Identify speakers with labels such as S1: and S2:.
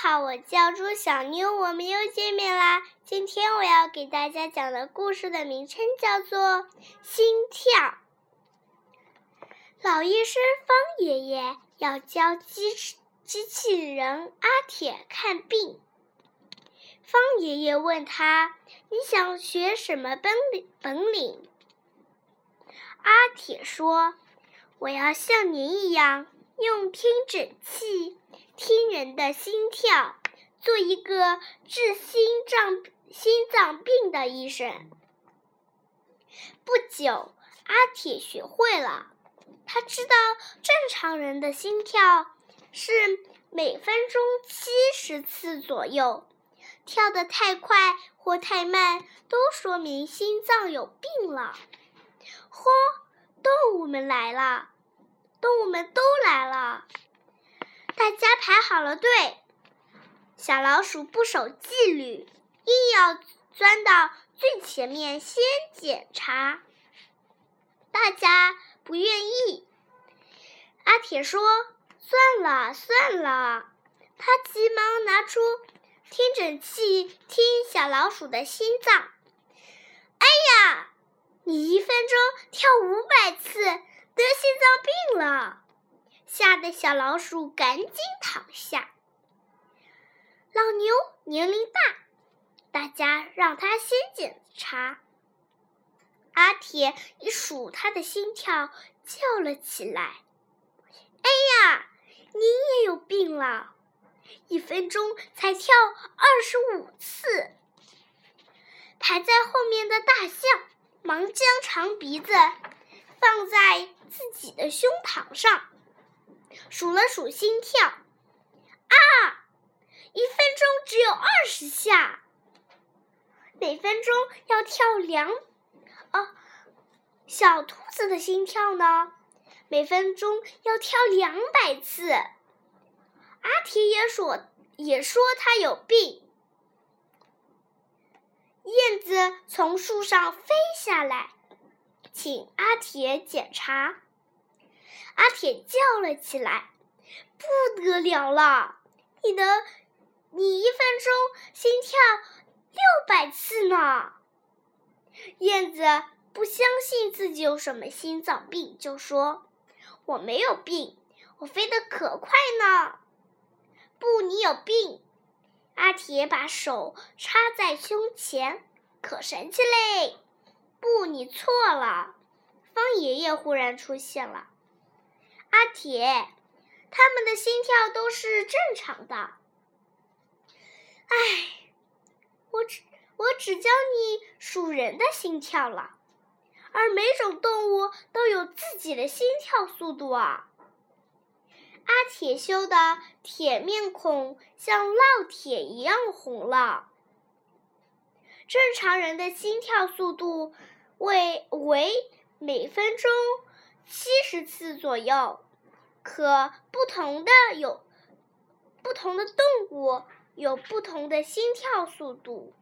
S1: 好，我叫朱小妞，我们又见面啦。今天我要给大家讲的故事的名称叫做《心跳》。老医生方爷爷要教机机器人阿铁看病。方爷爷问他：“你想学什么本领？”本领？阿铁说：“我要像您一样，用听诊器听人的心跳，做一个治心脏心脏病的医生。”不久，阿铁学会了。他知道正常人的心跳是每分钟七十次左右。跳得太快或太慢，都说明心脏有病了。嚯，动物们来了，动物们都来了，大家排好了队。小老鼠不守纪律，硬要钻到最前面先检查。大家不愿意。阿铁说：“算了算了。”他急忙拿出。听诊器听小老鼠的心脏。哎呀，你一分钟跳五百次，得心脏病了！吓得小老鼠赶紧躺下。老牛年龄大，大家让他先检查。阿铁一数他的心跳，叫了起来：“哎呀，你也有病了！”一分钟才跳二十五次，排在后面的大象忙将长鼻子自己的胸膛上，数了数心跳，啊，一分钟只有二十下，每分钟要跳两，哦，小兔子的心跳呢？每分钟要跳两百次。阿铁也说，也说他有病。燕子从树上飞下来，请阿铁检查。阿铁叫了起来：“不得了了！你的，你一分钟心跳六百次呢！”燕子不相信自己有什么心脏病，就说：“我没有病，我飞得可快呢。”不，你有病！阿铁把手插在胸前，可神气嘞！不，你错了。方爷爷忽然出现了。阿铁，他们的心跳都是正常的。哎，我只我只教你数人的心跳了，而每种动物都有自己的心跳速度啊。阿铁修的铁面孔像烙铁一样红了。正常人的心跳速度为为每分钟七十次左右，可不同的有不同的动物有不同的心跳速度。